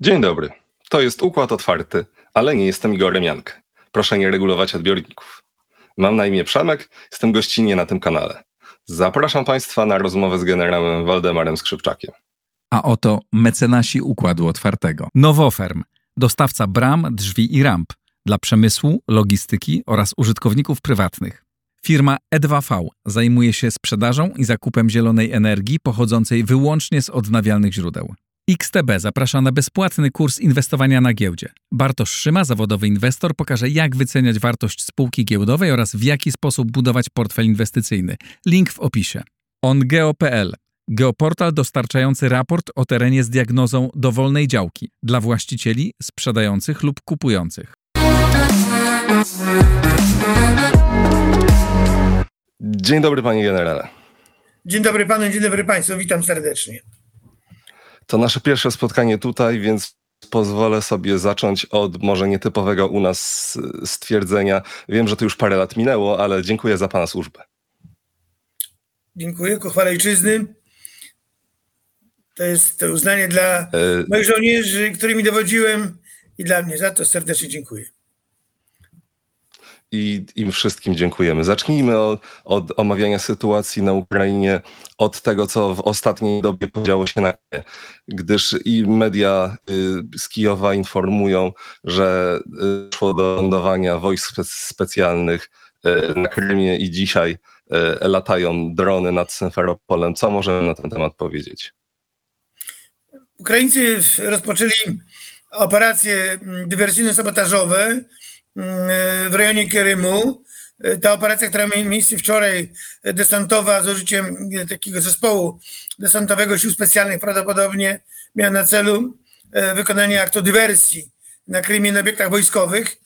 Dzień dobry. To jest układ otwarty, ale nie jestem Igorem Jank. Proszę nie regulować odbiorników. Mam na imię Przemek, jestem gościnnie na tym kanale. Zapraszam Państwa na rozmowę z generałem Waldemarem Skrzypczakiem. A oto mecenasi układu otwartego. Nowoferm, dostawca bram, drzwi i ramp dla przemysłu, logistyki oraz użytkowników prywatnych. Firma E2V zajmuje się sprzedażą i zakupem zielonej energii pochodzącej wyłącznie z odnawialnych źródeł. XTB zaprasza na bezpłatny kurs inwestowania na giełdzie. Bartosz Szyma, zawodowy inwestor, pokaże jak wyceniać wartość spółki giełdowej oraz w jaki sposób budować portfel inwestycyjny. Link w opisie. OnGeo.pl Geoportal dostarczający raport o terenie z diagnozą dowolnej działki dla właścicieli, sprzedających lub kupujących. Dzień dobry Panie Generale. Dzień dobry panu, dzień dobry państwu, witam serdecznie. To nasze pierwsze spotkanie tutaj, więc pozwolę sobie zacząć od może nietypowego u nas stwierdzenia. Wiem, że to już parę lat minęło, ale dziękuję za Pana służbę. Dziękuję, ku chwale ojczyzny. To jest to uznanie dla E, moich żołnierzy, którymi dowodziłem i dla mnie. Za to serdecznie dziękuję. I im wszystkim dziękujemy. Zacznijmy od, od omawiania sytuacji na Ukrainie, od tego, co w ostatniej dobie podziało się na Krymie. gdyż i media y, z Kijowa informują, że y, szło do lądowania wojsk spe- specjalnych y, na Krymie i dzisiaj y, latają drony nad Symferopolem. Co możemy na ten temat powiedzieć? Ukraińcy rozpoczęli operacje mm, dywersyjno-sabotażowe mm, w rejonie Krymu. Ta operacja, która miała miejsce wczoraj, desantowa z użyciem takiego zespołu desantowego sił specjalnych, prawdopodobnie miała na celu e, wykonanie aktu dywersji na Krymie na obiektach wojskowych.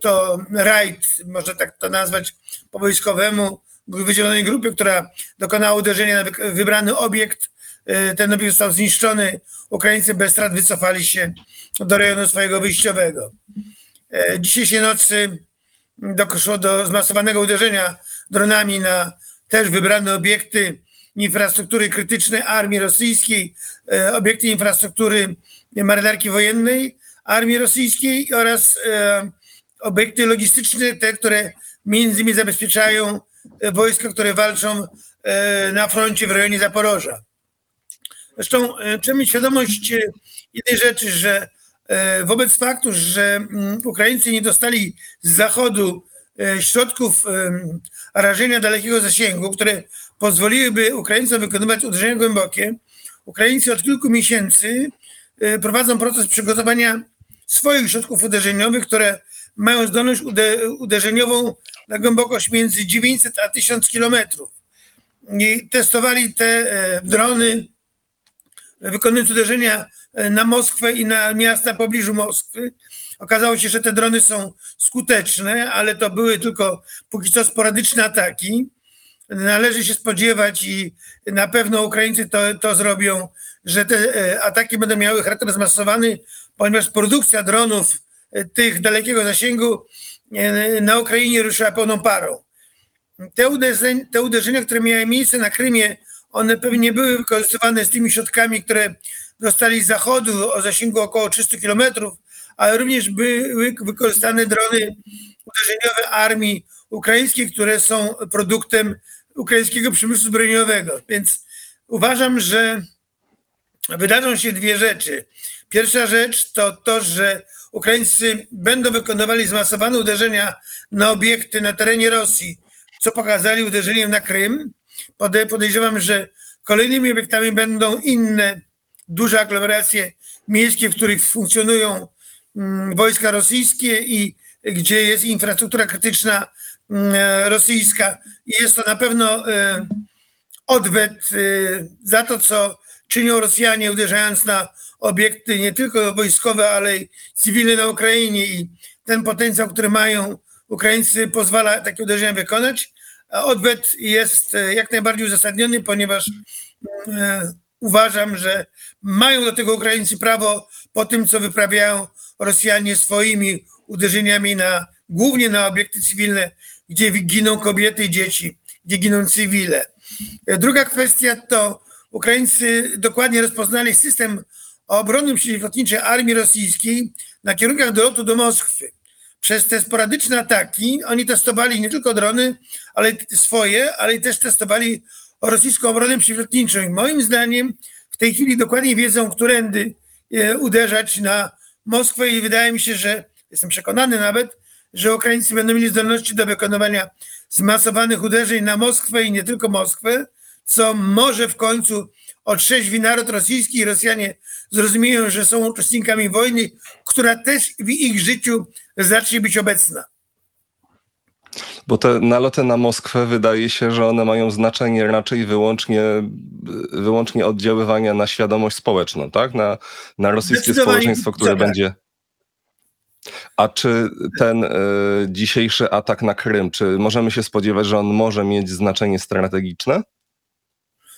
To rajd, można tak to nazwać po wojskowemu, wydzielonej grupy, która dokonała uderzenia na wy- wybrany obiekt. E, Ten obiekt został zniszczony. Ukraińcy bez strat wycofali się do rejonu swojego wyjściowego. E, Dzisiejszej nocy doszło do zmasowanego uderzenia dronami na też wybrane obiekty infrastruktury krytycznej armii rosyjskiej, e, obiekty infrastruktury marynarki wojennej armii rosyjskiej oraz obiekty logistyczne, te, które między innymi zabezpieczają wojska, które walczą na froncie w rejonie Zaporoża. Zresztą e, trzeba mieć świadomość e, jednej rzeczy, że e, wobec faktu, że mm, Ukraińcy nie dostali z zachodu środków rażenia dalekiego zasięgu, które pozwoliłyby Ukraińcom wykonywać uderzenia głębokie, Ukraińcy od kilku miesięcy prowadzą proces przygotowania swoich środków uderzeniowych, które mają zdolność ude- uderzeniową na głębokość między 900 a 1000 kilometrów. I testowali te drony, wykonując uderzenia e, na Moskwę i na miasta pobliżu Moskwy. Okazało się, że te drony są skuteczne, ale to były tylko póki co sporadyczne ataki. Należy się spodziewać i na pewno Ukraińcy to, to zrobią, że te e, ataki będą miały charakter zmasowany, ponieważ produkcja dronów e, tych dalekiego zasięgu na Ukrainie ruszyła pełną parą. Te uderzenia, te uderzenia, które miały miejsce na Krymie, one pewnie były wykorzystywane z tymi środkami, które dostali z zachodu o zasięgu około 300 kilometrów, ale również były wykorzystane drony uderzeniowe armii ukraińskiej, które są produktem ukraińskiego przemysłu zbrojeniowego. Więc uważam, że wydarzą się dwie rzeczy. Pierwsza rzecz to to, że Ukraińcy będą wykonywali zmasowane uderzenia na obiekty na terenie Rosji, co pokazali uderzeniem na Krym. Pode- Podejrzewam, że kolejnymi obiektami będą inne duże aglomeracje miejskie, w których funkcjonują mm, wojska rosyjskie i gdzie jest infrastruktura krytyczna mm, rosyjska. Jest to na pewno e, odwet e, za to, co czynią Rosjanie, uderzając na obiekty nie tylko wojskowe, ale i cywilne na Ukrainie. I ten potencjał, który mają Ukraińcy, pozwala takie uderzenia wykonać. Odwet jest e, jak najbardziej uzasadniony, ponieważ e, uważam, że mają do tego Ukraińcy prawo po tym, co wyprawiają Rosjanie swoimi uderzeniami na głównie na obiekty cywilne, gdzie giną kobiety i dzieci, gdzie giną cywile. Druga kwestia to Ukraińcy dokładnie rozpoznali system obrony przeciwlotniczej armii rosyjskiej na kierunkach do lotu do Moskwy. Przez te sporadyczne ataki oni testowali nie tylko drony, ale swoje, ale też testowali rosyjską obronę przeciwlotniczą. I moim zdaniem w tej chwili dokładnie wiedzą, którędy e, uderzać na Moskwę i wydaje mi się, że jestem przekonany nawet, że Ukraińcy będą mieli zdolności do wykonywania zmasowanych uderzeń na Moskwę i nie tylko Moskwę, co może w końcu otrzeźwi naród rosyjski i Rosjanie zrozumieją, że są uczestnikami wojny, która też w ich życiu zacznie być obecna. Bo te naloty na Moskwę wydaje się, że one mają znaczenie raczej wyłącznie, wyłącznie oddziaływania na świadomość społeczną, tak? Na, na rosyjskie społeczeństwo, które tak. będzie. A czy ten e, dzisiejszy atak na Krym, czy możemy się spodziewać, że on może mieć znaczenie strategiczne?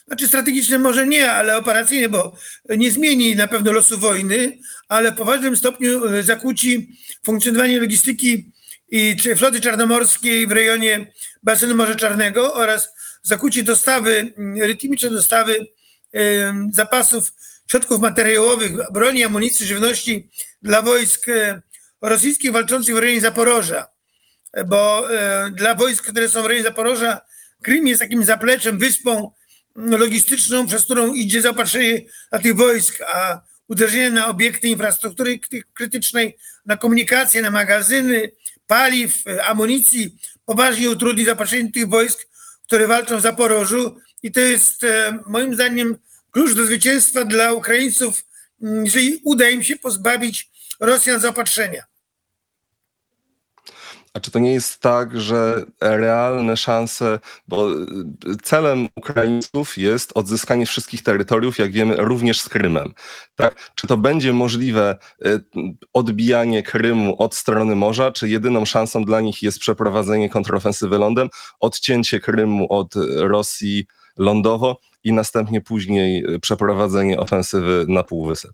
Znaczy strategiczne może nie, ale operacyjne, bo nie zmieni na pewno losu wojny, ale w poważnym stopniu e, zakłóci funkcjonowanie logistyki i floty czarnomorskiej w rejonie basenu Morza Czarnego oraz zakłóci dostawy, rytmiczne dostawy zapasów środków materiałowych, broni, amunicji, żywności dla wojsk e, rosyjskich walczących w rejonie Zaporoża. E, Bo dla wojsk, które są w rejonie Zaporoża, Krym jest takim zapleczem, wyspą logistyczną, przez którą idzie zaopatrzenie dla tych wojsk, a uderzenie na obiekty infrastruktury kry- krytycznej, na komunikację, na magazyny, paliw, amunicji, poważnie utrudni zaopatrzenie tych wojsk, które walczą w Zaporożu i to jest e, moim zdaniem klucz do zwycięstwa dla Ukraińców, jeżeli uda im się pozbawić Rosjan zaopatrzenia. A czy to nie jest tak, że realne szanse, bo y, celem Ukraińców jest odzyskanie wszystkich terytoriów, jak wiemy, również z Krymem. Tak? Czy to będzie możliwe y, odbijanie Krymu od strony morza, czy jedyną szansą dla nich jest przeprowadzenie kontrofensywy lądem, odcięcie Krymu od Rosji lądowo i następnie później y, przeprowadzenie ofensywy na Półwysep?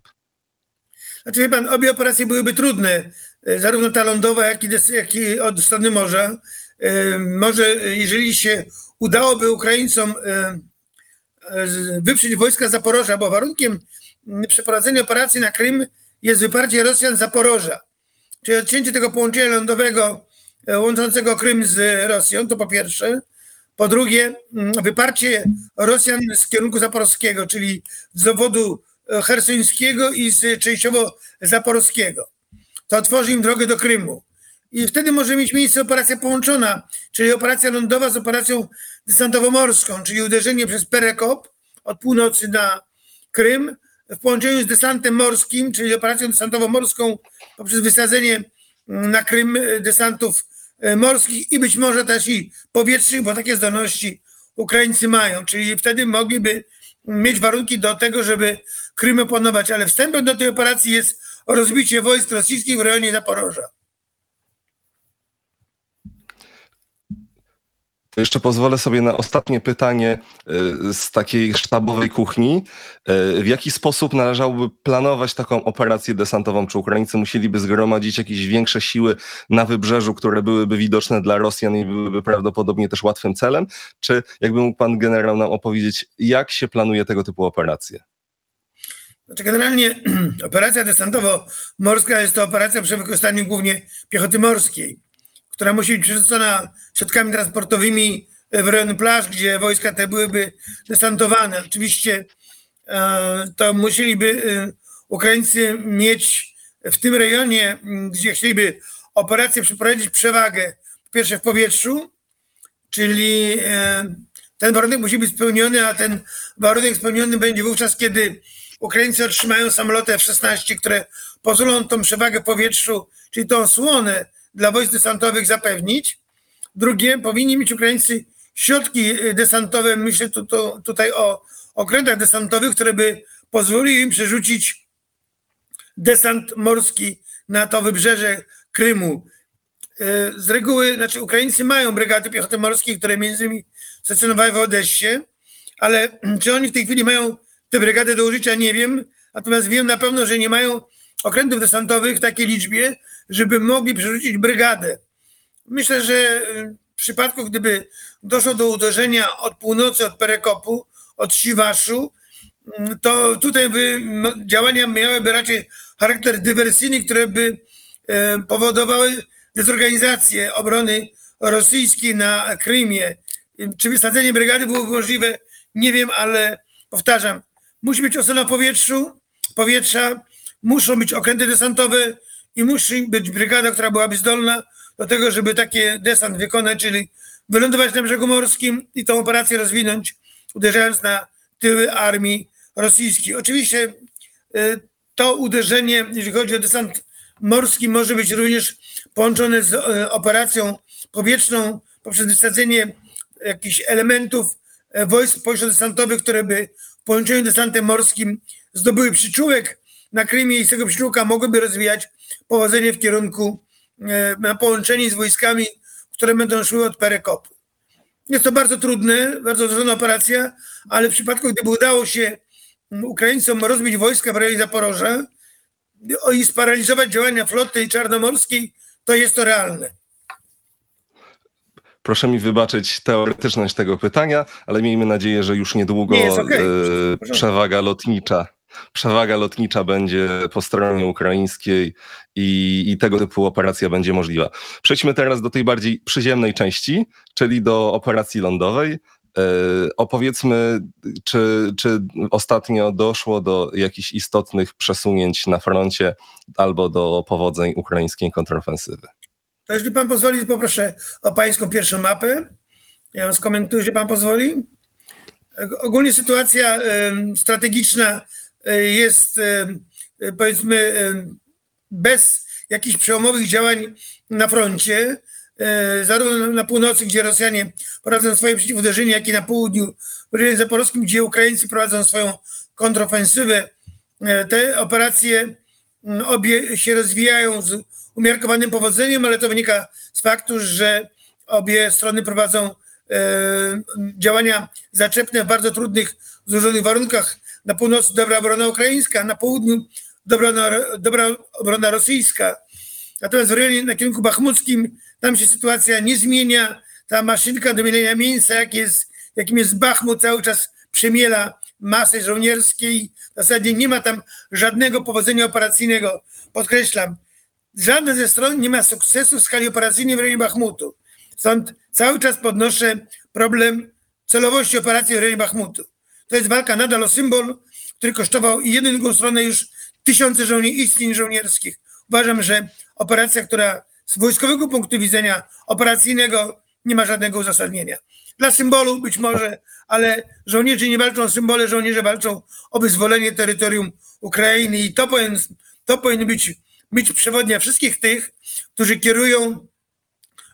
Znaczy, wie pan, obie operacje byłyby trudne, e, zarówno ta lądowa, jak i, des, jak i od strony morza. E, Może, e, jeżeli się udałoby Ukraińcom wyprzeć wojska Zaporoża, bo warunkiem przeprowadzenia operacji na Krym jest wyparcie Rosjan Zaporoża. Czyli odcięcie tego połączenia lądowego łączącego Krym z Rosją, to po pierwsze. Po drugie, wyparcie Rosjan z kierunku zaporowskiego, czyli z zawodu hersońskiego i z częściowo zaporowskiego. To otworzy im drogę do Krymu. I wtedy może mieć miejsce operacja połączona, czyli operacja lądowa z operacją desantowo-morską, czyli uderzenie przez Perekop od północy na Krym w połączeniu z desantem morskim, czyli operacją desantowo-morską poprzez wysadzenie na Krym desantów morskich i być może też i powietrznych, bo takie zdolności Ukraińcy mają, czyli wtedy mogliby mieć warunki do tego, żeby Krym opanować, ale wstępem do tej operacji jest rozbicie wojsk rosyjskich w rejonie Zaporoża. Jeszcze pozwolę sobie na ostatnie pytanie y, z takiej sztabowej kuchni. Y, W jaki sposób należałoby planować taką operację desantową? Czy Ukraińcy musieliby zgromadzić jakieś większe siły na wybrzeżu, które byłyby widoczne dla Rosjan i byłyby prawdopodobnie też łatwym celem? Czy jakby mógł pan generał nam opowiedzieć, jak się planuje tego typu operacje? Znaczy generalnie operacja desantowo-morska jest to operacja przy wykorzystaniu głównie piechoty morskiej, która musi być przerzucona środkami transportowymi w rejon plaż, gdzie wojska te byłyby desantowane. Oczywiście e, to musieliby e, Ukraińcy mieć w tym rejonie, gdzie chcieliby operację przeprowadzić przewagę, po pierwsze w powietrzu, czyli e, ten warunek musi być spełniony, a ten warunek spełniony będzie wówczas, kiedy Ukraińcy otrzymają samoloty F-16, które pozwolą tą przewagę powietrzu, czyli tą osłonę dla wojsk desantowych zapewnić. Drugie, powinni mieć Ukraińcy środki y, desantowe, myślę tu, tu, tutaj o okrętach desantowych, które by pozwoliły im przerzucić desant morski na to wybrzeże Krymu. Y, Z reguły, znaczy Ukraińcy mają brygady piechoty morskiej, które między innymi stacjonowały w Odessie, ale czy oni w tej chwili mają tę brygadę do użycia, nie wiem. Natomiast wiem na pewno, że nie mają okrętów desantowych w takiej liczbie, żeby mogli przerzucić brygadę. Myślę, że y, w przypadku, gdyby doszło do uderzenia od północy, od Perekopu, od Siwaszu, mm, to tutaj by no, działania miałyby raczej charakter dywersyjny, które by e, powodowały dezorganizację obrony rosyjskiej na Krymie. Czy wysadzenie brygady byłoby możliwe? Nie wiem, ale powtarzam, musi być ocena powietrzu, powietrza, muszą być okręty desantowe i musi być brygada, która byłaby zdolna do tego, żeby taki desant wykonać, czyli wylądować na brzegu morskim i tą operację rozwinąć, uderzając na tyły armii rosyjskiej. Oczywiście y, to uderzenie, jeżeli chodzi o desant morski, może być również połączone z y, operacją powietrzną poprzez wysadzenie jakichś elementów e, wojsk powietrzno-desantowych, które by w połączeniu z desantem morskim zdobyły przyczółek na Krymie i z tego przyczółka mogłyby rozwijać powodzenie w kierunku e, na połączenie z wojskami, które będą szły od Perekopu. Jest to bardzo trudne, bardzo złożona operacja, ale w przypadku, gdyby udało się Ukraińcom rozbić wojska w rejonie Zaporoża i sparaliżować działania floty czarnomorskiej, to jest to realne. Proszę mi wybaczyć teoretyczność tego pytania, ale miejmy nadzieję, że już niedługo Nie, okej. e, przewaga lotnicza. Przewaga lotnicza będzie po stronie ukraińskiej i, i tego typu operacja będzie możliwa. Przejdźmy teraz do tej bardziej przyziemnej części, czyli do operacji lądowej. E, opowiedzmy, czy, czy ostatnio doszło do jakichś istotnych przesunięć na froncie albo do powodzeń ukraińskiej kontrofensywy. To jeśli pan pozwoli, poproszę o pańską pierwszą mapę. Ja skomentuję, jeśli pan pozwoli. Ogólnie sytuacja strategiczna jest em, e, powiedzmy bez jakichś przełomowych działań na froncie, e, zarówno na północy, gdzie Rosjanie prowadzą swoje przeciwuderzenie, jak i na południu, w rejonie zaporowskim, gdzie Ukraińcy prowadzą swoją kontrofensywę. E, Te operacje obie się rozwijają z umiarkowanym powodzeniem, ale to wynika z faktu, że obie strony prowadzą e, działania zaczepne w bardzo trudnych, złożonych warunkach. Na północy dobra obrona ukraińska, na południu dobra, dobra obrona rosyjska. Natomiast w rejonie na kierunku bachmuckim tam się sytuacja nie zmienia. Ta maszynka do mielenia mięsa, jak jest, jakim jest Bachmut, cały czas przemiela masy żołnierskiej. W zasadzie nie ma tam żadnego powodzenia operacyjnego. Podkreślam, żadna ze stron nie ma sukcesu w skali operacyjnej w rejonie Bachmutu. Stąd cały czas podnoszę problem celowości operacji w rejonie Bachmutu. To jest walka nadal o symbol, który kosztował i jedną stronę już tysiące żołnierzy, istnień żołnierskich. Uważam, że operacja, która z wojskowego punktu widzenia operacyjnego nie ma żadnego uzasadnienia. Dla symbolu być może, ale żołnierze nie walczą o symbole, żołnierze walczą o wyzwolenie terytorium Ukrainy i to powinien, to powinien być, być przewodnia wszystkich tych, którzy kierują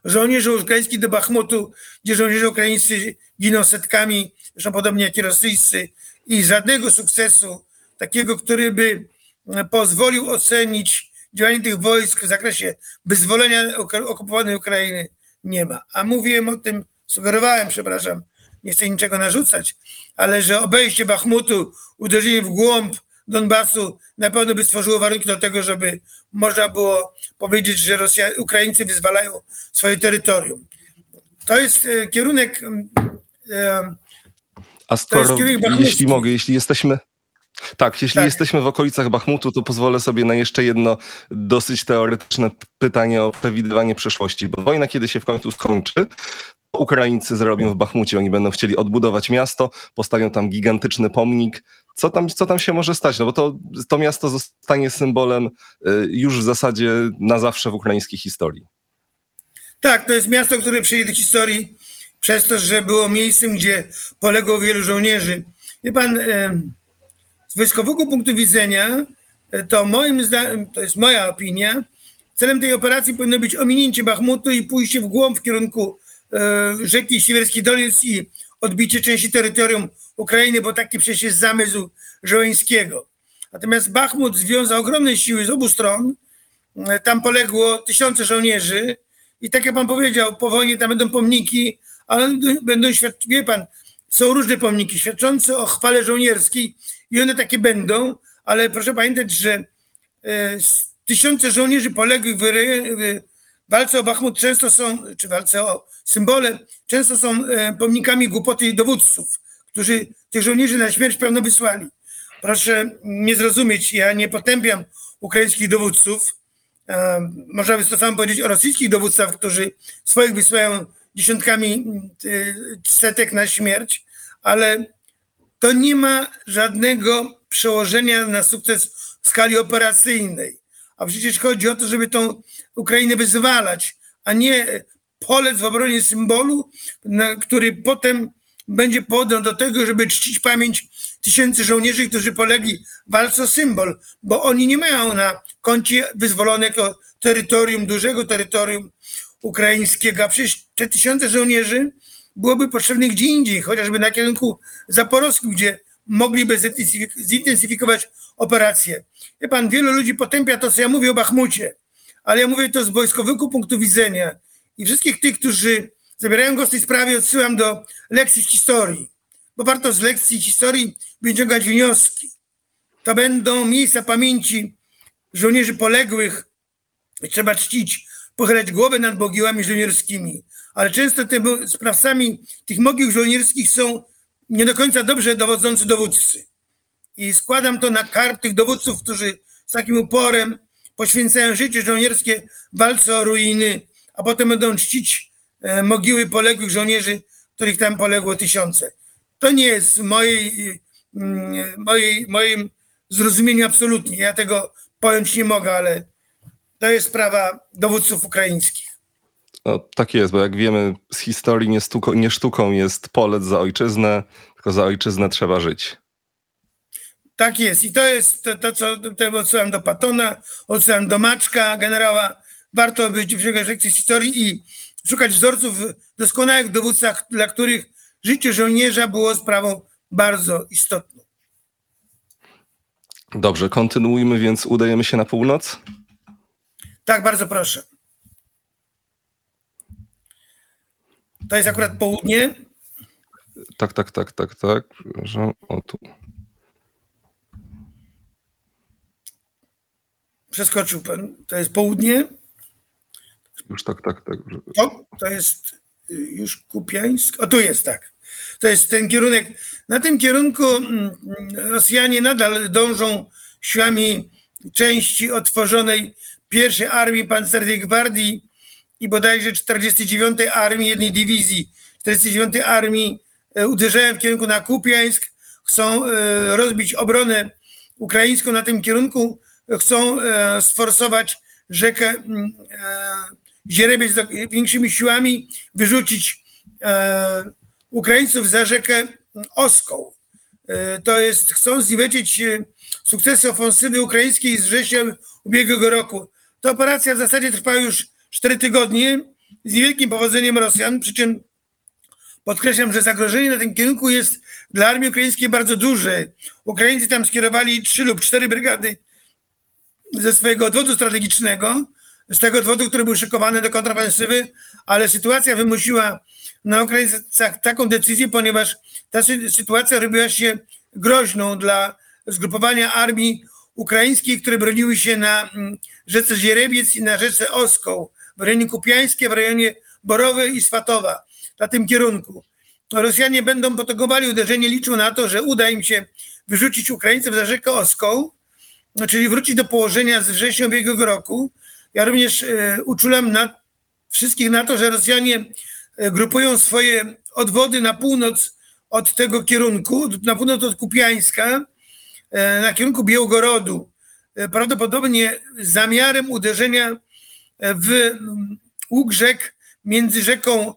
żołnierzy ukraińskich do Bachmutu, gdzie żołnierze ukraińscy giną setkami, zresztą podobnie jak i rosyjscy i żadnego sukcesu takiego, który by e, pozwolił ocenić działanie tych wojsk w zakresie wyzwolenia ok- okupowanej Ukrainy nie ma. A mówiłem o tym, sugerowałem, przepraszam, nie chcę niczego narzucać, ale że obejście Bachmutu, uderzenie w głąb Donbasu na pewno by stworzyło warunki do tego, żeby można było powiedzieć, że Rosja, Ukraińcy wyzwalają swoje terytorium. To jest e, kierunek mm, e, A skoro, jeśli mogę, jeśli jesteśmy. Tak, jeśli Tak. jesteśmy w okolicach Bachmutu, to pozwolę sobie na jeszcze jedno dosyć teoretyczne pytanie o przewidywanie przyszłości, bo wojna, kiedy się w końcu skończy, to Ukraińcy zrobią w Bachmucie. Oni będą chcieli odbudować miasto, postawią tam gigantyczny pomnik. Co tam, co tam się może stać? No bo to, to miasto zostanie symbolem y, już w zasadzie na zawsze w ukraińskiej historii. Tak, to jest miasto, które przejdzie do historii przez to, że było miejscem, gdzie poległo wielu żołnierzy. Wie pan, z wojskowego punktu widzenia, e, to moim zdaniem, to jest moja opinia, celem tej operacji powinno być ominięcie Bachmutu i pójście w głąb w kierunku e, rzeki Siewierski Doniec i odbicie części terytorium Ukrainy, bo taki przecież jest zamysł Żołańskiego. Natomiast Bachmut związał ogromne siły z obu stron. E, Tam poległo tysiące żołnierzy i tak jak pan powiedział, po wojnie tam będą pomniki, ale będą świat, wie pan, są różne pomniki świadczące o chwale żołnierskiej i one takie będą, ale proszę pamiętać, że e, tysiące żołnierzy poległych w, w walce o Bachmut często są, czy walce o symbole, często są e, pomnikami głupoty dowódców, którzy tych żołnierzy na śmierć pełno wysłali. Proszę nie zrozumieć, ja nie potępiam ukraińskich dowódców. E, Można by to samo powiedzieć o rosyjskich dowódcach, którzy swoich wysyłają dziesiątkami y, setek na śmierć, ale to nie ma żadnego przełożenia na sukces w skali operacyjnej. A przecież chodzi o to, żeby tą Ukrainę wyzwalać, a nie polec w obronie symbolu, który potem będzie powodem do tego, żeby czcić pamięć tysięcy żołnierzy, którzy polegli w walce o symbol, bo oni nie mają na koncie wyzwolonego terytorium, dużego terytorium ukraińskiego, a przecież te tysiące żołnierzy byłoby potrzebnych gdzie indziej, chociażby na kierunku zaporowskim, gdzie mogliby zintensyfik- zintensyfikować operacje. Wie pan, wielu ludzi potępia to, co ja mówię o Bachmucie, ale ja mówię to z wojskowego punktu widzenia i wszystkich tych, którzy zabierają głos w tej sprawie, odsyłam do lekcji historii, bo warto z lekcji historii wyciągać wnioski. To będą miejsca pamięci żołnierzy poległych, i trzeba czcić, pochylać głowę nad mogiłami żołnierskimi. Ale często tymi sprawcami tych mogił żołnierskich są nie do końca dobrze dowodzący dowódcy. I składam to na karb tych dowódców, którzy z takim uporem poświęcają życie żołnierskie walce o ruiny, a potem będą czcić e, mogiły poległych żołnierzy, których tam poległo tysiące. To nie jest w mojej, mm, mojej, moim zrozumieniu absolutnie. Ja tego pojąć nie mogę, ale to jest sprawa dowódców ukraińskich. No, tak jest, bo jak wiemy z historii nie, stuko, nie sztuką jest polec za ojczyznę, tylko za ojczyznę trzeba żyć. Tak jest. I to jest to, to co to odsyłam do Patona, odsyłam do Maczka, generała. Warto być w lekcji historii i szukać wzorców w doskonałych dowódcach, dla których życie żołnierza było sprawą bardzo istotną. Dobrze, kontynuujmy, więc udajemy się na północ. Tak, bardzo proszę. To jest akurat południe. Tak, tak, tak, tak, tak. Przepraszam. O tu. Przeskoczył pan. To jest południe. Już tak, tak, tak. To, to jest y, już Kupiańsk. O, tu jest tak. To jest ten kierunek. Na tym kierunku mm, Rosjanie nadal dążą siłami części otworzonej pierwszej Armii Pancernej Gwardii i bodajże 49 Armii, jednej dywizji 49 Armii e, uderzają w kierunku na Kupiańsk, chcą e, rozbić obronę ukraińską na tym kierunku, chcą e, sforsować rzekę mm, Zierebiec większymi siłami, wyrzucić Ukraińców za rzekę Oską. E, To jest, chcą zniweczyć sukcesy ofensywy ukraińskiej z września ubiegłego roku. Ta operacja w zasadzie trwa już 4 tygodnie z niewielkim powodzeniem Rosjan, przy czym podkreślam, że zagrożenie na tym kierunku jest dla armii ukraińskiej bardzo duże. Ukraińcy tam skierowali trzy lub cztery brygady ze swojego odwodu strategicznego, z tego odwodu, który był szykowany do kontrofensywy, ale sytuacja wymusiła na Ukraińcach taką decyzję, ponieważ ta sy- sytuacja robiła się groźną dla zgrupowania armii ukraińskiej, które broniły się na mm, rzece Zierebiec i na rzece Oską, w rejonie Kupiańskie, w rejonie Borowej i Swatowa, na tym kierunku. Rosjanie będą potogowali uderzenie, liczą na to, że uda im się wyrzucić Ukraińców za rzekę Oską, no, czyli wrócić do położenia z września ubiegłego roku. Ja również e, uczulam na, wszystkich na to, że Rosjanie e, grupują swoje odwody na północ od tego kierunku, na północ od Kupiańska, na kierunku Białgorodu. E, prawdopodobnie zamiarem uderzenia e, w mm, łuk rzek między rzeką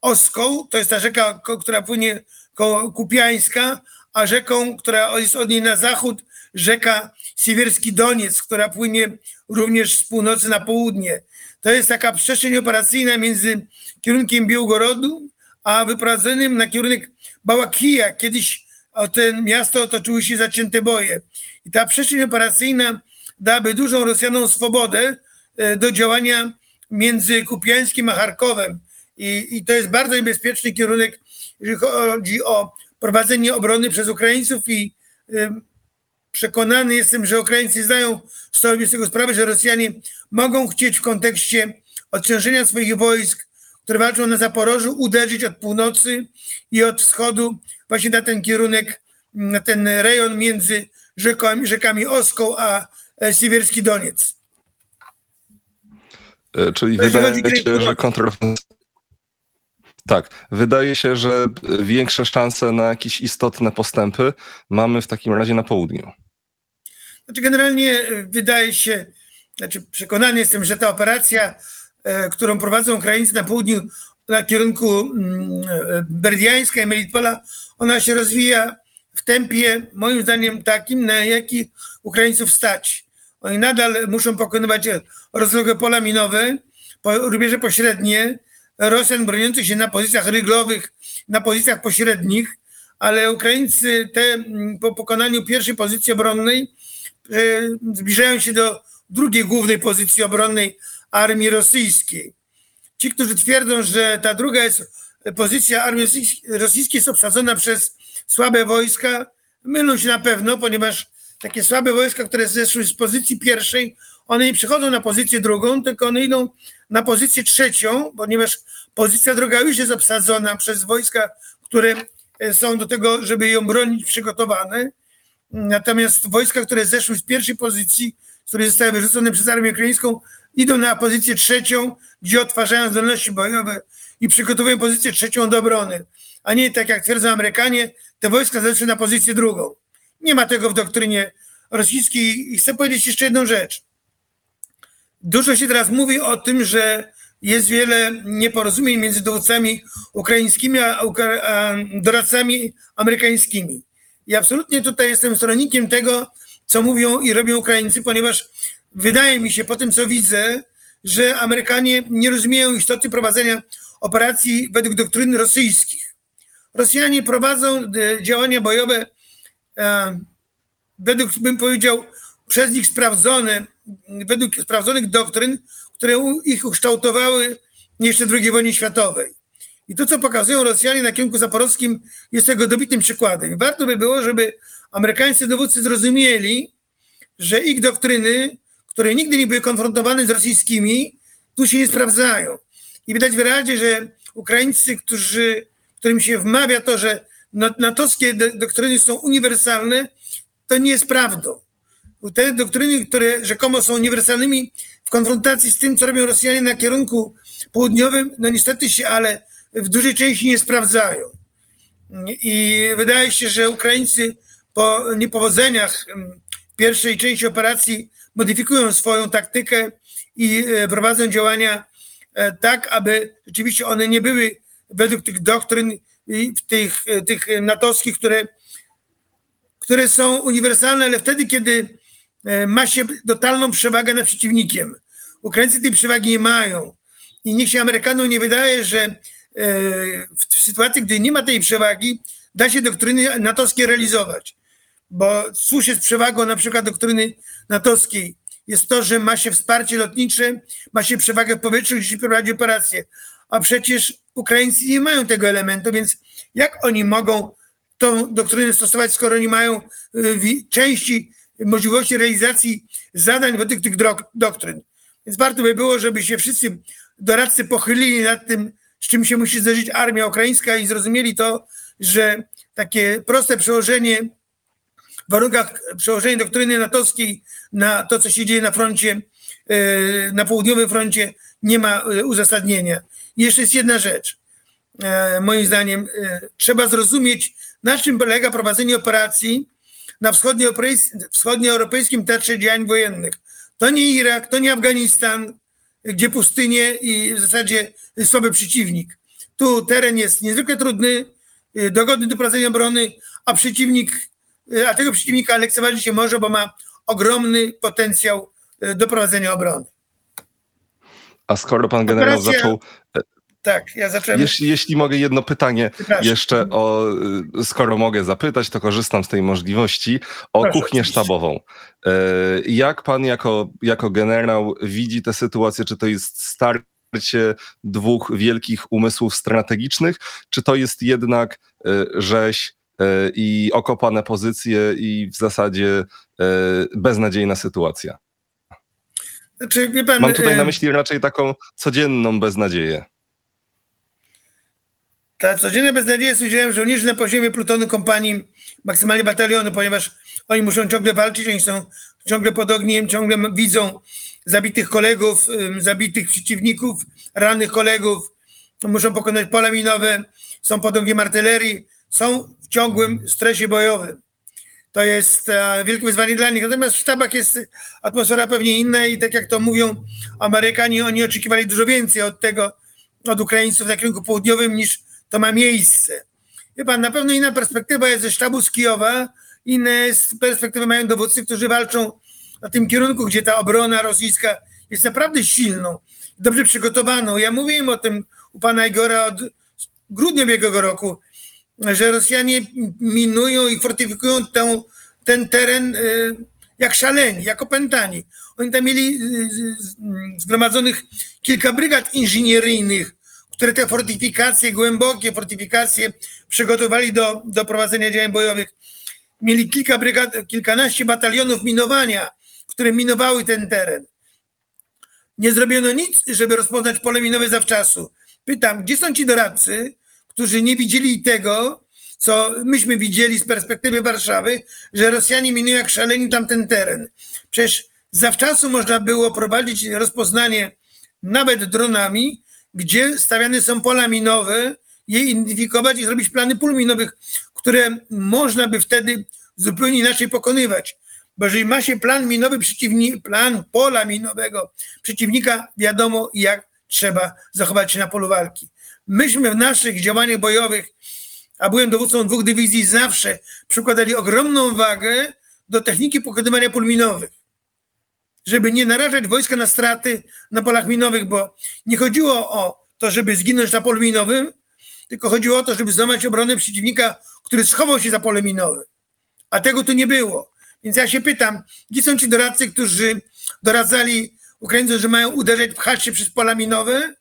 Oską, to jest ta rzeka, która płynie koło Kupiańska, a rzeką, która jest od niej na zachód, rzeka Siewierski Doniec, która płynie również z północy na południe. To jest taka przestrzeń operacyjna między kierunkiem Białgorodu, a wyprowadzonym na kierunek Bałakija. Kiedyś o ten miasto otoczyły się zacięte boje. I ta przestrzeń operacyjna dałaby dużą Rosjanom swobodę e, do działania między Kupiańskim a Charkowem. I, I to jest bardzo niebezpieczny kierunek jeżeli chodzi o prowadzenie obrony przez Ukraińców i ym, przekonany jestem, że Ukraińcy zdają sobie z tego sprawę, że Rosjanie mogą chcieć w kontekście odciążenia swoich wojsk, które walczą na Zaporożu, uderzyć od północy i od wschodu właśnie na ten kierunek, na ten rejon między rzekami, rzekami Oską a e, Siewierski Doniec. E, Czyli wydaje się, że kontrofensywa. Tak, wydaje się, że większe szanse na jakieś istotne postępy mamy w takim razie na południu. Znaczy generalnie e, wydaje się, znaczy przekonany jestem, że ta operacja, którą prowadzą Ukraińcy na południu, na kierunku mm, Berdiańska i Melitpola, ona się rozwija w tempie, moim zdaniem, takim, na jaki Ukraińców stać. Oni nadal muszą pokonywać rozległe pola minowe, po rubieże pośrednie, Rosjan broniących się na pozycjach ryglowych, na pozycjach pośrednich, ale Ukraińcy te mm, po pokonaniu pierwszej pozycji obronnej e, zbliżają się do drugiej głównej pozycji obronnej armii rosyjskiej. Ci, którzy twierdzą, że ta druga jest, pozycja armii rosyjs- rosyjskiej jest obsadzona przez słabe wojska, mylą się na pewno, ponieważ takie słabe wojska, które zeszły z pozycji pierwszej, one nie przychodzą na pozycję drugą, tylko one idą na pozycję trzecią, ponieważ pozycja druga już jest obsadzona przez wojska, które e, są do tego, żeby ją bronić, przygotowane. Natomiast wojska, które zeszły z pierwszej pozycji, które zostały wyrzucone przez armię ukraińską, idą na pozycję trzecią, gdzie odtwarzają zdolności bojowe i przygotowują pozycję trzecią do obrony. A nie tak jak twierdzą Amerykanie, te wojska zeszły na pozycję drugą. Nie ma tego w doktrynie rosyjskiej. I chcę powiedzieć jeszcze jedną rzecz. Dużo się teraz mówi o tym, że jest wiele nieporozumień między dowódcami ukraińskimi a, a doradcami amerykańskimi. I absolutnie tutaj jestem stronnikiem tego, co mówią i robią Ukraińcy, ponieważ wydaje mi się po tym, co widzę, że Amerykanie nie rozumieją istoty prowadzenia operacji według doktryny rosyjskich. Rosjanie prowadzą e, działania bojowe e, według, bym powiedział, przez nich sprawdzone, według sprawdzonych doktryn, które ich ukształtowały jeszcze II wojny światowej. I to, co pokazują Rosjanie na kierunku zaporowskim, jest tego dobitym przykładem. Warto by było, żeby amerykańscy dowódcy zrozumieli, że ich doktryny, które nigdy nie były konfrontowane z rosyjskimi, tu się nie sprawdzają. I widać wyraźnie, że Ukraińcy, którzy, którym się wmawia to, że na- natowskie do- doktryny są uniwersalne, to nie jest prawdą. Te doktryny, które rzekomo są uniwersalnymi w konfrontacji z tym, co robią Rosjanie na kierunku południowym, no niestety się, ale w dużej części nie sprawdzają. I wydaje się, że Ukraińcy po niepowodzeniach em, pierwszej części operacji modyfikują swoją taktykę i e, prowadzą działania e, tak, aby rzeczywiście one nie były według tych doktryn tych, e, tych natowskich, które, które są uniwersalne, ale wtedy, kiedy ma się totalną przewagę nad przeciwnikiem. Ukraińcy tej przewagi nie mają. I niech się Amerykanom nie wydaje, że w sytuacji, gdy nie ma tej przewagi, da się doktryny natowskie realizować. Bo cóż jest przewagą na przykład doktryny natowskiej? Jest to, że ma się wsparcie lotnicze, ma się przewagę w powietrzu, gdzie się prowadzi operacje. A przecież Ukraińcy nie mają tego elementu, więc jak oni mogą tą doktrynę stosować, skoro nie mają y, części możliwości realizacji zadań według tych doktryn? Więc warto by było, żeby się wszyscy doradcy pochylili nad tym, z czym się musi zderzyć armia ukraińska i zrozumieli to, że takie proste przełożenie warunkach przełożenia doktryny natowskiej na to, co się dzieje na froncie, e, na południowym froncie, nie ma e, uzasadnienia. Jeszcze jest jedna rzecz. E, Moim zdaniem trzeba zrozumieć, na czym polega prowadzenie operacji na wschodnioeuropejs- wschodnioeuropejskim teatrze działań wojennych. To nie Irak, to nie Afganistan, gdzie pustynie i w zasadzie słaby przeciwnik. Tu teren jest niezwykle trudny, dogodny do prowadzenia obrony, a przeciwnik, a tego przeciwnika lekceważyć się może, bo ma ogromny potencjał y, do prowadzenia obrony. A skoro pan generał Operacja- zaczął, Tak, ja zacząłem. jeśli, jeśli mogę jedno pytanie jeszcze o, skoro mogę zapytać, to korzystam z tej możliwości, o Proszę, kuchnię oczywiście. sztabową. E, Jak pan jako, jako generał widzi tę sytuację? Czy to jest starcie dwóch wielkich umysłów strategicznych, czy to jest jednak e, rzeź e, i okopane pozycje i w zasadzie e, beznadziejna sytuacja? Znaczy, pan, Mam tutaj na e, myśli raczej taką codzienną beznadzieję. Ta codzienna beznadzieja jest udziałem żołnierzy na poziomie plutonu kompanii, maksymalnie batalionu, ponieważ oni muszą ciągle walczyć, oni są ciągle pod ogniem, ciągle widzą zabitych kolegów, zabitych przeciwników, rannych kolegów, muszą pokonać pola minowe, są pod ogniem artylerii, są ciągłym stresie bojowym. To jest e, wielkie wyzwanie dla nich. Natomiast w sztabach jest atmosfera pewnie inna i tak jak to mówią Amerykanie, oni oczekiwali dużo więcej od tego, od Ukraińców na kierunku południowym niż to ma miejsce. Wie pan, na pewno inna perspektywa jest ze sztabu z Kijowa, inne perspektywy mają dowódcy, którzy walczą na tym kierunku, gdzie ta obrona rosyjska jest naprawdę silną, dobrze przygotowaną. Ja mówiłem o tym u pana Igora od grudnia ubiegłego roku, że Rosjanie minują i fortyfikują tę, ten teren y, jak szaleni, jak opętani. Oni tam mieli y, zgromadzonych kilka brygad inżynieryjnych, które te fortyfikacje, głębokie fortyfikacje przygotowali do, do prowadzenia działań bojowych. Mieli kilka brygad, kilkanaście batalionów minowania, które minowały ten teren. Nie zrobiono nic, żeby rozpoznać pole minowe zawczasu. Pytam, gdzie są ci doradcy, którzy nie widzieli tego, co myśmy widzieli z perspektywy Warszawy, że Rosjanie minują jak szaleni tamten teren. Przecież zawczasu można było prowadzić rozpoznanie nawet dronami, gdzie stawiane są pola minowe, je identyfikować i zrobić plany pól minowych, które można by wtedy zupełnie inaczej pokonywać. Bo jeżeli ma się plan minowy przeciwni, plan pola minowego przeciwnika, wiadomo jak trzeba zachować się na polu walki. Myśmy w naszych działaniach bojowych, a byłem dowódcą dwóch dywizji, zawsze przykładali ogromną wagę do techniki pokonywania pól minowych żeby nie narażać wojska na straty na polach minowych, bo nie chodziło o to, żeby zginąć na polu minowym, tylko chodziło o to, żeby złamać obronę przeciwnika, który schował się za pole minowe. A tego tu nie było. Więc ja się pytam, gdzie są ci doradcy, którzy doradzali Ukraińcom, że mają uderzać, pchać się przez pola minowe,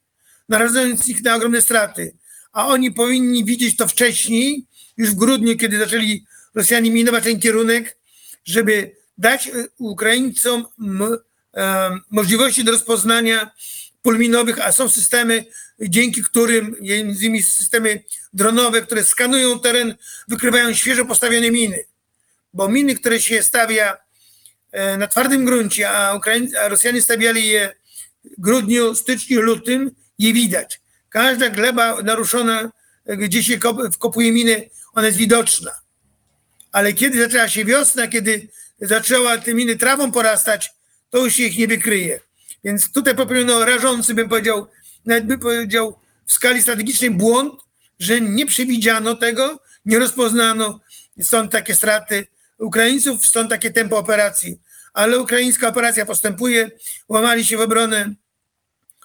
narażając ich na ogromne straty. A oni powinni widzieć to wcześniej, już w grudniu, kiedy zaczęli Rosjanie minować ten kierunek, żeby dać e, Ukraińcom e, możliwości do rozpoznania pól minowych, a są systemy, dzięki którym, między innymi systemy dronowe, które skanują teren, wykrywają świeżo postawione miny. Bo miny, które się stawia e, na twardym gruncie, a, Ukraiń, a Rosjanie stawiali je w grudniu, styczniu, lutym, je widać. Każda gleba naruszona, e, gdzie się kop, wkopuje miny, ona jest widoczna ale kiedy zaczęła się wiosna, kiedy zaczęła te miny trawą porastać, to już się ich nie wykryje. Więc tutaj popełniono rażący, bym powiedział, nawet bym powiedział w skali strategicznej błąd, że nie przewidziano tego, nie rozpoznano, stąd takie straty Ukraińców, stąd takie tempo operacji. Ale ukraińska operacja postępuje, łamali się w obronę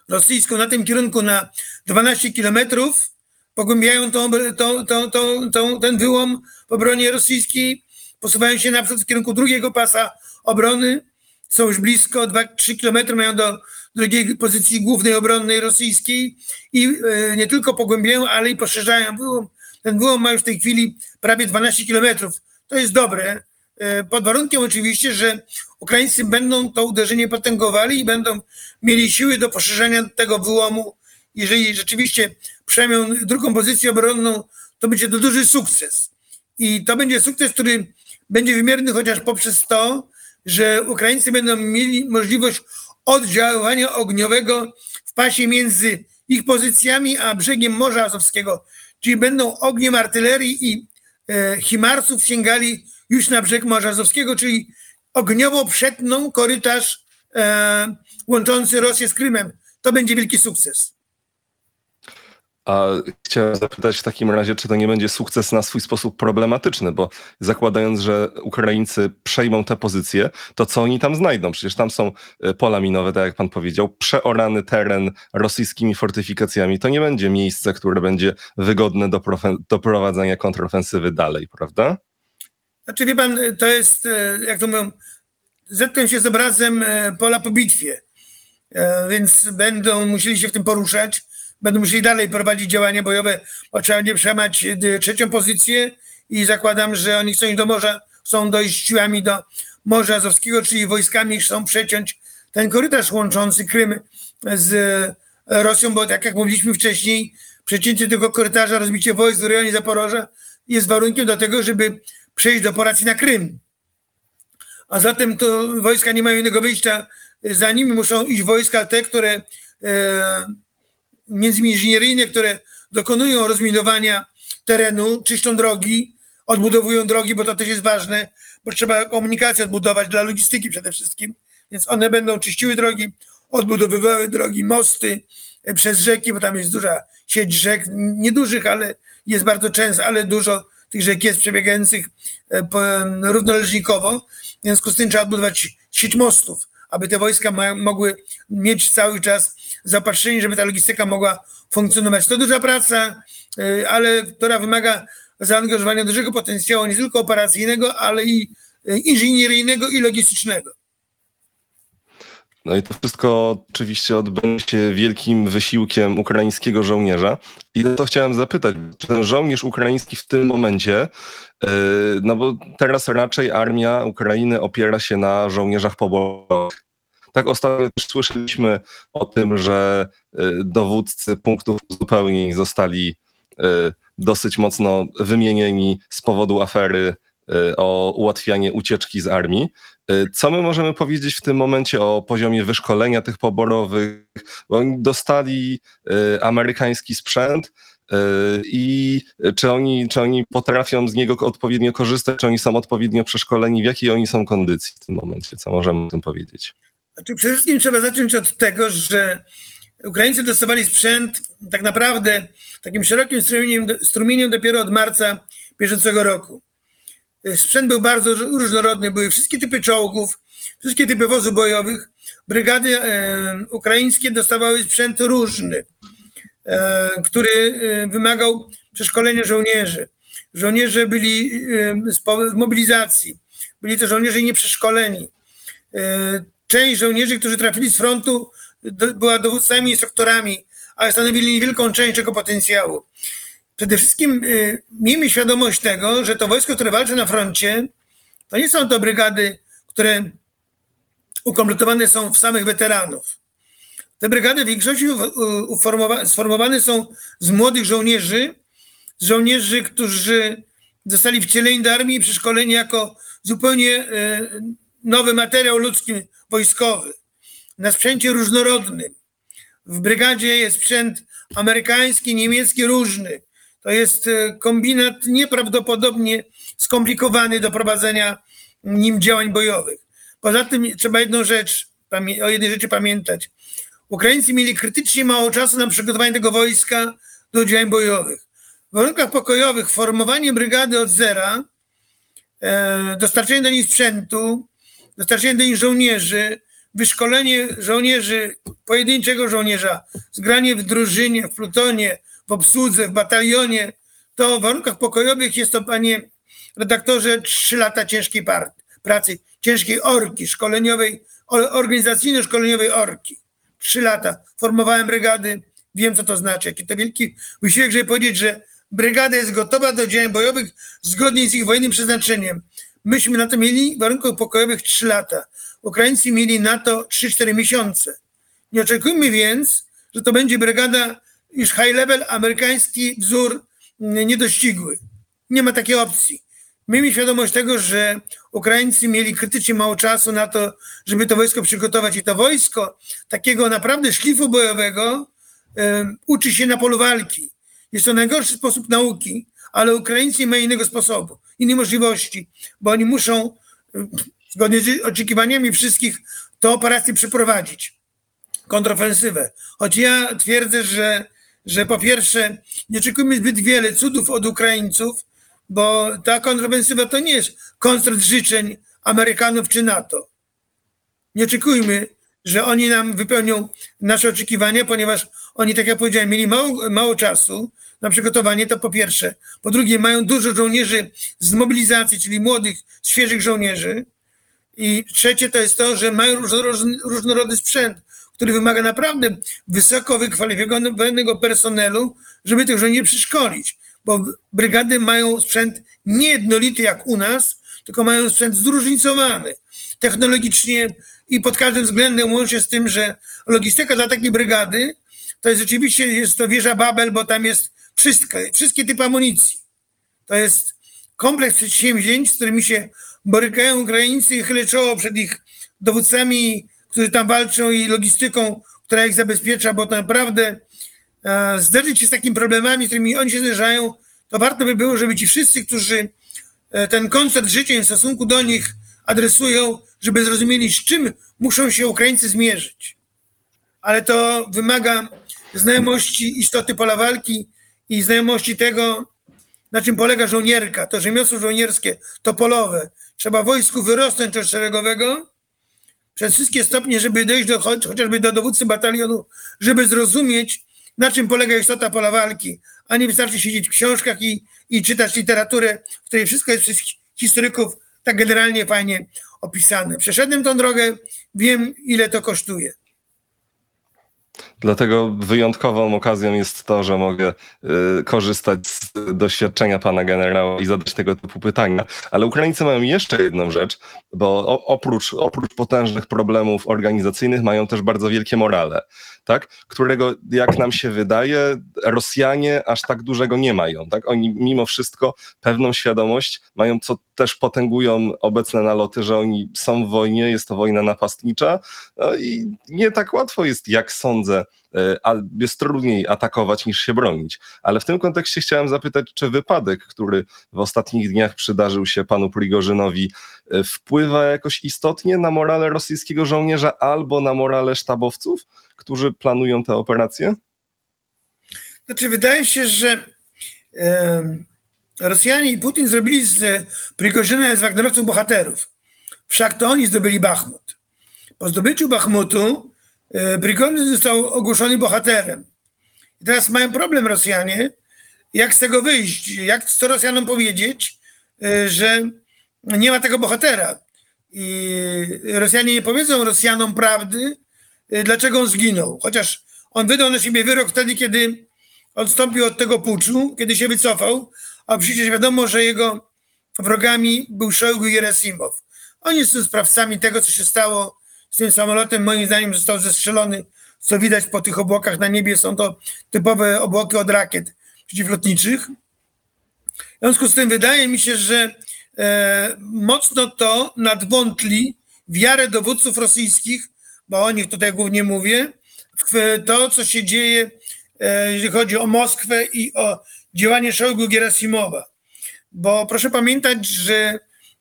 rosyjską na tym kierunku na 12 kilometrów, pogłębiają tą, tą, tą, ten wyłom w obronie rosyjskiej, posuwają się naprzód w kierunku drugiego pasa obrony, są już blisko, 2-3 kilometry mają do drugiej pozycji głównej obronnej rosyjskiej i e, nie tylko pogłębiają, ale i poszerzają wyłom. Ten wyłom ma już w tej chwili prawie 12 kilometrów. To jest dobre, pod warunkiem oczywiście, że Ukraińcy będą to uderzenie potęgowali i będą mieli siły do poszerzania tego wyłomu. Jeżeli rzeczywiście przejmą drugą pozycję obronną, to będzie to duży sukces. I to będzie sukces, który będzie wymierny chociaż poprzez to, że Ukraińcy będą mieli możliwość oddziaływania ogniowego w pasie między ich pozycjami a brzegiem Morza Azowskiego. Czyli będą ogniem artylerii i e, himarsów sięgali już na brzeg Morza Azowskiego, czyli ogniowo przetną korytarz e, łączący Rosję z Krymem. To będzie wielki sukces. A chciałem zapytać w takim razie, czy to nie będzie sukces na swój sposób problematyczny, bo zakładając, że Ukraińcy przejmą te pozycje, to co oni tam znajdą? Przecież tam są e, pola minowe, tak jak pan powiedział, przeorany teren rosyjskimi fortyfikacjami. To nie będzie miejsce, które będzie wygodne do, do prowadzenia kontrofensywy dalej, prawda? Znaczy, wie pan, to jest, e, jak to mówią, zetknąć się z obrazem e, pola po bitwie. e, więc będą musieli się w tym poruszać, będą musieli dalej prowadzić działania bojowe, bo trzeba nie przemać e, trzecią pozycję i zakładam, że oni chcą iść do morza, chcą dojść siłami do Morza Azowskiego, czyli wojskami chcą przeciąć ten korytarz łączący Krym z Rosją, bo tak jak mówiliśmy wcześniej, przecięcie tego korytarza, rozbicie wojsk w rejonie Zaporoża jest warunkiem do tego, żeby przejść do operacji na Krym. A zatem to wojska nie mają innego wyjścia. Za nimi muszą iść wojska te, które e, międzyinżynieryjne, które dokonują rozminowania terenu, czyszczą drogi, odbudowują drogi, bo to też jest ważne, bo trzeba komunikację odbudować dla logistyki przede wszystkim, więc one będą czyściły drogi, odbudowywały drogi, mosty e, przez rzeki, bo tam jest duża sieć rzek, niedużych, ale jest bardzo często, ale dużo tych rzek jest przebiegających e, po- równoleżnikowo. W związku z tym trzeba odbudować sieć mostów, aby te wojska mogły mieć cały czas zaopatrzenie, żeby ta logistyka mogła funkcjonować. To duża praca, e, ale która wymaga zaangażowania dużego potencjału, nie tylko operacyjnego, ale i e, inżynieryjnego i logistycznego. No i to wszystko oczywiście odbędzie się wielkim wysiłkiem ukraińskiego żołnierza. I to chciałem zapytać, czy ten żołnierz ukraiński w tym momencie, yy, no bo teraz raczej armia Ukrainy opiera się na żołnierzach poborowych. Tak ostatnio też słyszeliśmy o tym, że yy, dowódcy punktów uzupełnień zostali yy, dosyć mocno wymienieni z powodu afery o ułatwianie ucieczki z armii. Y, Co my możemy powiedzieć w tym momencie o poziomie wyszkolenia tych poborowych? Bo oni dostali y, amerykański sprzęt y, i czy oni, czy oni potrafią z niego odpowiednio korzystać, czy oni są odpowiednio przeszkoleni, w jakiej oni są kondycji w tym momencie? Co możemy o tym powiedzieć? Znaczy, przede wszystkim trzeba zacząć od tego, że Ukraińcy dostawali sprzęt tak naprawdę takim szerokim strumieniem, strumieniem dopiero od marca bieżącego roku. Sprzęt był bardzo różnorodny, były wszystkie typy czołgów, wszystkie typy wozów bojowych. Brygady e, ukraińskie dostawały sprzęt różny, e, który e, wymagał przeszkolenia żołnierzy. Żołnierze byli z mobilizacji, byli to żołnierze nieprzeszkoleni. Część żołnierzy, którzy trafili z frontu, do, była dowódcami instruktorami, ale stanowili niewielką część tego potencjału. Przede wszystkim y, miejmy świadomość tego, że to wojsko, które walczy na froncie, to nie są to brygady, które ukompletowane są w samych weteranów. Te brygady w większości sformowane są z młodych żołnierzy, z żołnierzy, którzy zostali wcieleni do armii i przeszkoleni jako zupełnie y, nowy materiał ludzki wojskowy, na sprzęcie różnorodnym. W brygadzie jest sprzęt amerykański, niemiecki, różny. To jest e, kombinat nieprawdopodobnie skomplikowany do prowadzenia nim działań bojowych. Poza tym trzeba jedną rzecz, o jednej rzeczy pamiętać. Ukraińcy mieli krytycznie mało czasu na przygotowanie tego wojska do działań bojowych. W warunkach pokojowych formowanie brygady od zera, e, dostarczenie do nich sprzętu, dostarczenie do nich żołnierzy, wyszkolenie żołnierzy, pojedynczego żołnierza, zgranie w drużynie, w plutonie, w obsłudze, w batalionie, to w warunkach pokojowych jest to, panie redaktorze, trzy lata ciężkiej pracy, ciężkiej orki, szkoleniowej, organizacyjno-szkoleniowej orki. Trzy lata. Formowałem brygady, wiem co to znaczy, jaki to wielki wysiłek, żeby powiedzieć, że brygada jest gotowa do działań bojowych zgodnie z ich wojennym przeznaczeniem. Myśmy na to mieli w warunkach pokojowych 3 lata. Ukraińcy mieli na to 3-4 miesiące. Nie oczekujmy więc, że to będzie brygada już high level, amerykański wzór niedościgły. Nie ma takiej opcji. Miejmy świadomość tego, że Ukraińcy mieli krytycznie mało czasu na to, żeby to wojsko przygotować i to wojsko takiego naprawdę szlifu bojowego uczy się na polu walki. Jest to najgorszy sposób nauki, ale Ukraińcy nie mają innego sposobu, innej możliwości, bo oni muszą zgodnie z oczekiwaniami wszystkich tę operację przeprowadzić kontrofensywę. Choć ja twierdzę, że, że po pierwsze nie oczekujmy zbyt wiele cudów od Ukraińców, bo ta kontrofensywa to nie jest koncert życzeń Amerykanów czy NATO. Nie oczekujmy, że oni nam wypełnią nasze oczekiwania, ponieważ oni, tak jak powiedziałem, mieli mało, mało czasu na przygotowanie, to po pierwsze. Po drugie, mają dużo żołnierzy z mobilizacji, czyli młodych, świeżych żołnierzy. I trzecie to jest to, że mają róż- róż- różnorodny sprzęt, który wymaga naprawdę wysoko wykwalifikowanego personelu, żeby tych żołnierzy przeszkolić, bo brygady mają sprzęt niejednolity jak u nas, tylko mają sprzęt zróżnicowany technologicznie i pod każdym względem łącznie z tym, że logistyka dla takiej brygady to jest rzeczywiście jest to wieża Babel, bo tam jest wszystko, wszystkie typy amunicji. To jest kompleks przedsięwzięć, z którymi się borykają Ukraińcy i chylę czoło przed ich dowódcami, którzy tam walczą i logistyką, która ich zabezpiecza, bo naprawdę e, zderzyć się z takimi problemami, z którymi oni się zderzają, to warto by było, żeby ci wszyscy, którzy e, ten koncert życia w stosunku do nich adresują, żeby zrozumieli, z czym muszą się Ukraińcy zmierzyć. Ale to wymaga znajomości istoty pola walki i znajomości tego, na czym polega żołnierka, to rzemiosło żołnierskie, to polowe. Trzeba wojsku wyrosnąć od szeregowego przez wszystkie stopnie, żeby dojść do, chociażby do dowódcy batalionu, żeby zrozumieć, na czym polega istota pola walki, a nie wystarczy siedzieć w książkach i, i czytać literaturę, w której wszystko jest przez historyków tak generalnie fajnie opisane. Przeszedłem tą drogę, wiem ile to kosztuje. Dlatego wyjątkową okazją jest to, że mogę y, korzystać z doświadczenia pana generała i zadać tego typu pytania. Ale Ukraińcy mają jeszcze jedną rzecz, bo o, oprócz, oprócz potężnych problemów organizacyjnych mają też bardzo wielkie morale, tak? którego, jak nam się wydaje, Rosjanie aż tak dużego nie mają. Tak? Oni mimo wszystko pewną świadomość mają, co też potęgują obecne naloty, że oni są w wojnie, jest to wojna napastnicza no i nie tak łatwo jest, jak sądzę, jest trudniej atakować niż się bronić. Ale w tym kontekście chciałem zapytać, czy wypadek, który w ostatnich dniach przydarzył się panu Prigorzynowi, e, wpływa jakoś istotnie na morale rosyjskiego żołnierza albo na morale sztabowców, którzy planują te operacje? Znaczy, wydaje się, że e, Rosjanie i Putin zrobili z Prigorzyna z Wagnerowców bohaterów. Wszak to oni zdobyli Bachmut. Po zdobyciu Bachmutu e, Prigorzyn został ogłoszony bohaterem. I teraz mają problem Rosjanie, jak z tego wyjść, jak co Rosjanom powiedzieć, e, że nie ma tego bohatera. I Rosjanie nie powiedzą Rosjanom prawdy, e, dlaczego on zginął. Chociaż on wydał na siebie wyrok wtedy, kiedy odstąpił od tego puczu, kiedy się wycofał, a przecież wiadomo, że jego wrogami był i Gerasimow. Oni są sprawcami tego, co się stało z tym samolotem. Moim zdaniem został zestrzelony, co widać po tych obłokach na niebie. Są to typowe obłoki od rakiet przeciwlotniczych. W związku z tym wydaje mi się, że e, mocno to nadwątli wiarę dowódców rosyjskich, bo o nich tutaj głównie mówię, w to, co się dzieje, e, jeżeli chodzi o Moskwę i o działanie Szojgu Gerasimowa. Bo proszę pamiętać, że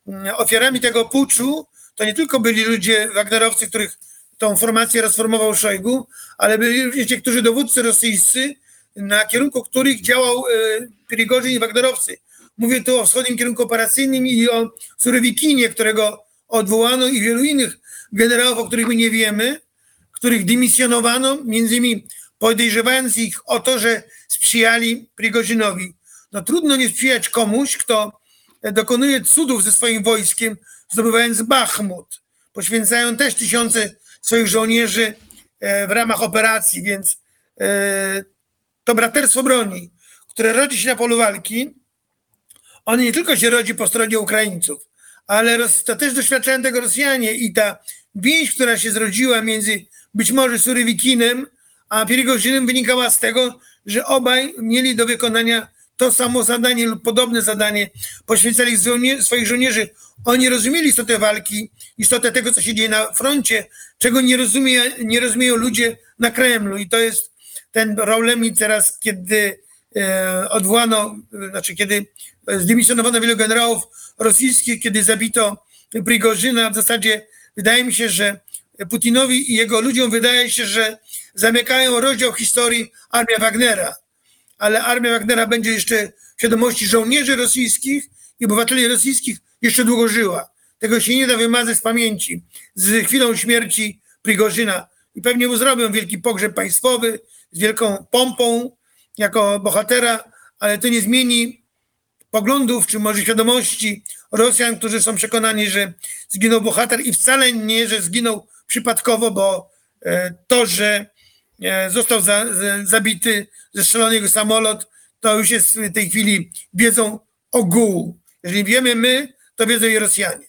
mm, ofiarami tego puczu to nie tylko byli ludzie Wagnerowcy, których tą formację rozformował Szojgu, ale byli również niektórzy dowódcy rosyjscy, na kierunku których działał e, Prigorzyn i Wagnerowcy. Mówię tu o wschodnim kierunku operacyjnym i o Surowikinie, którego odwołano i wielu innych generałów, o których my nie wiemy, których dymisjonowano, między innymi podejrzewając ich o to, że sprzyjali Prigozinowi. No trudno nie sprzyjać komuś, kto dokonuje cudów ze swoim wojskiem, zdobywając Bachmut. Poświęcają też tysiące swoich żołnierzy e, w ramach operacji, więc e, to braterstwo broni, które rodzi się na polu walki, ono nie tylko się rodzi po stronie Ukraińców, ale to też doświadczają tego Rosjanie i ta więź, która się zrodziła między być może Surywikinem a Prigozinem wynikała z tego, że obaj mieli do wykonania to samo zadanie lub podobne zadanie, poświęcali swoich żołnierzy. Oni rozumieli istotę walki, istotę tego, co się dzieje na froncie, czego nie, rozumie, nie rozumieją ludzie na Kremlu. I to jest ten problem teraz, kiedy e, odwołano, znaczy kiedy zdymisjonowano wielu generałów rosyjskich, kiedy zabito Prigorzyna, w zasadzie wydaje mi się, że Putinowi i jego ludziom wydaje się, że zamykają rozdział historii armia Wagnera. Ale armia Wagnera będzie jeszcze w świadomości żołnierzy rosyjskich i obywateli rosyjskich jeszcze długo żyła. Tego się nie da wymazać z pamięci. Z chwilą śmierci Prigorzyna. I pewnie mu zrobią wielki pogrzeb państwowy z wielką pompą jako bohatera, ale to nie zmieni poglądów czy może świadomości Rosjan, którzy są przekonani, że zginął bohater i wcale nie, że zginął przypadkowo, bo E, To, że został za, za, zabity, zestrzelony jego samolot, to już jest w tej chwili wiedzą ogółu. Jeżeli wiemy my, to wiedzą i Rosjanie.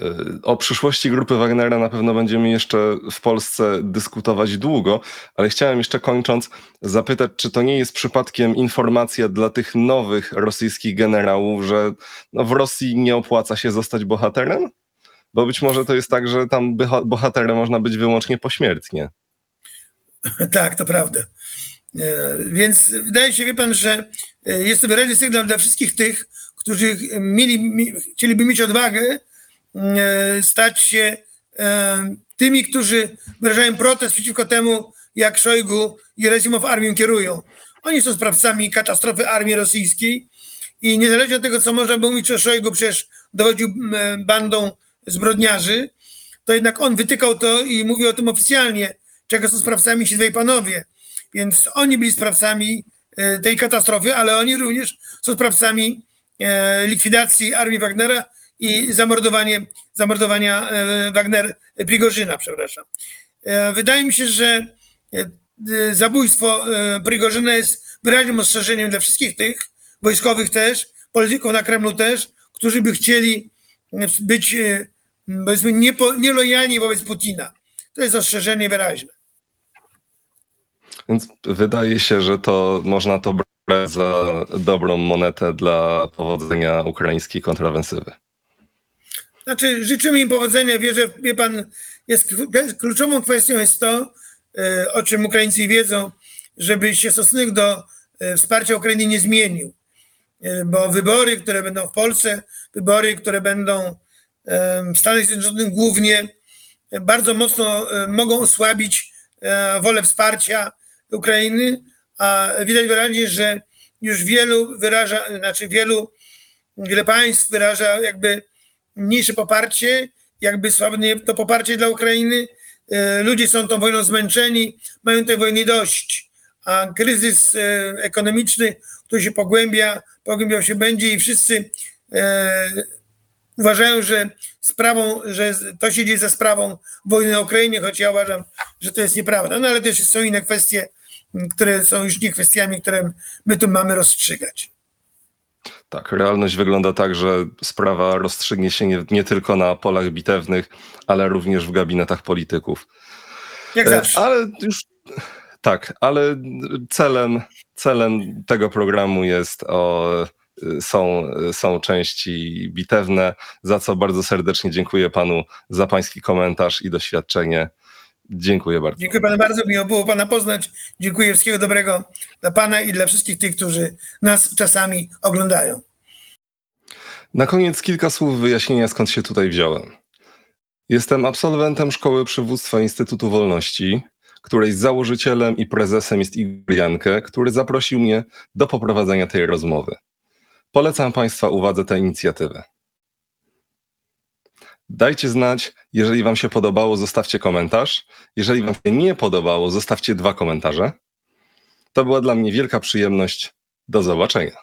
Y, O przyszłości grupy Wagnera na pewno będziemy jeszcze w Polsce dyskutować długo, ale chciałem jeszcze kończąc zapytać, czy to nie jest przypadkiem informacja dla tych nowych rosyjskich generałów, że no w Rosji nie opłaca się zostać bohaterem? Bo być może to jest tak, że tam bohaterem można być wyłącznie pośmiertnie. Tak, to prawda. E, Więc wydaje się, wie pan, że e, jest to wyraźny sygnał dla wszystkich tych, którzy mieli, mi, chcieliby mieć odwagę e, stać się tymi, którzy wyrażają protest przeciwko temu, jak Szojgu i Resimow armią kierują. Oni są sprawcami katastrofy armii rosyjskiej i niezależnie od tego, co można by mówić o Szojgu, przecież dowodził bandą zbrodniarzy, to jednak on wytykał to i mówił o tym oficjalnie, czego są sprawcami ci dwaj panowie. Więc oni byli sprawcami e, tej katastrofy, ale oni również są sprawcami e, likwidacji armii Wagnera i zamordowanie, zamordowania e, Wagner Prigorzyna, przepraszam. Wydaje mi się, że zabójstwo Prigorzyna jest wyraźnym ostrzeżeniem dla wszystkich tych, wojskowych też, polityków na Kremlu też, którzy by chcieli być powiedzmy niepo, nielojalni wobec Putina. To jest ostrzeżenie wyraźne. Więc wydaje się, że to można to brać za dobrą monetę dla powodzenia ukraińskiej kontrowensywy. Znaczy, życzymy im powodzenia. Wierzę, wie pan, jest kluczową kwestią jest to, e, o czym Ukraińcy wiedzą, żeby się stosunek do e, wsparcia Ukrainy nie zmienił. E, Bo wybory, które będą w Polsce, wybory, które będą w Stanach Zjednoczonych głównie, bardzo mocno mogą osłabić e, wolę wsparcia Ukrainy, a widać wyraźnie, że już wielu wyraża, znaczy wielu, wiele państw wyraża jakby mniejsze poparcie, jakby słabnie to poparcie dla Ukrainy. E, Ludzie są tą wojną zmęczeni, mają tej wojny dość, a kryzys e, ekonomiczny, który się pogłębia, pogłębiał się będzie i wszyscy uważają, że sprawą, że to się dzieje za sprawą wojny na Ukrainie, choć ja uważam, że to jest nieprawda. No ale też są inne kwestie, które są już nie kwestiami, które my tu mamy rozstrzygać. Tak, realność wygląda tak, że sprawa rozstrzygnie się nie, nie tylko na polach bitewnych, ale również w gabinetach polityków. Jak E, zawsze. Ale już tak, ale celem, celem tego programu jest o, są, są części bitewne, za co bardzo serdecznie dziękuję panu za pański komentarz i doświadczenie. Dziękuję bardzo. Dziękuję panu bardzo, miło było pana poznać. Dziękuję wszystkiego dobrego dla pana i dla wszystkich tych, którzy nas czasami oglądają. Na koniec kilka słów wyjaśnienia, skąd się tutaj wziąłem. Jestem absolwentem Szkoły Przywództwa Instytutu Wolności, której założycielem i prezesem jest Igor Jankę, który zaprosił mnie do poprowadzenia tej rozmowy. Polecam Państwa uwadze tę inicjatywę. Dajcie znać, jeżeli Wam się podobało, zostawcie komentarz. Jeżeli Wam się nie podobało, zostawcie dwa komentarze. To była dla mnie wielka przyjemność. Do zobaczenia.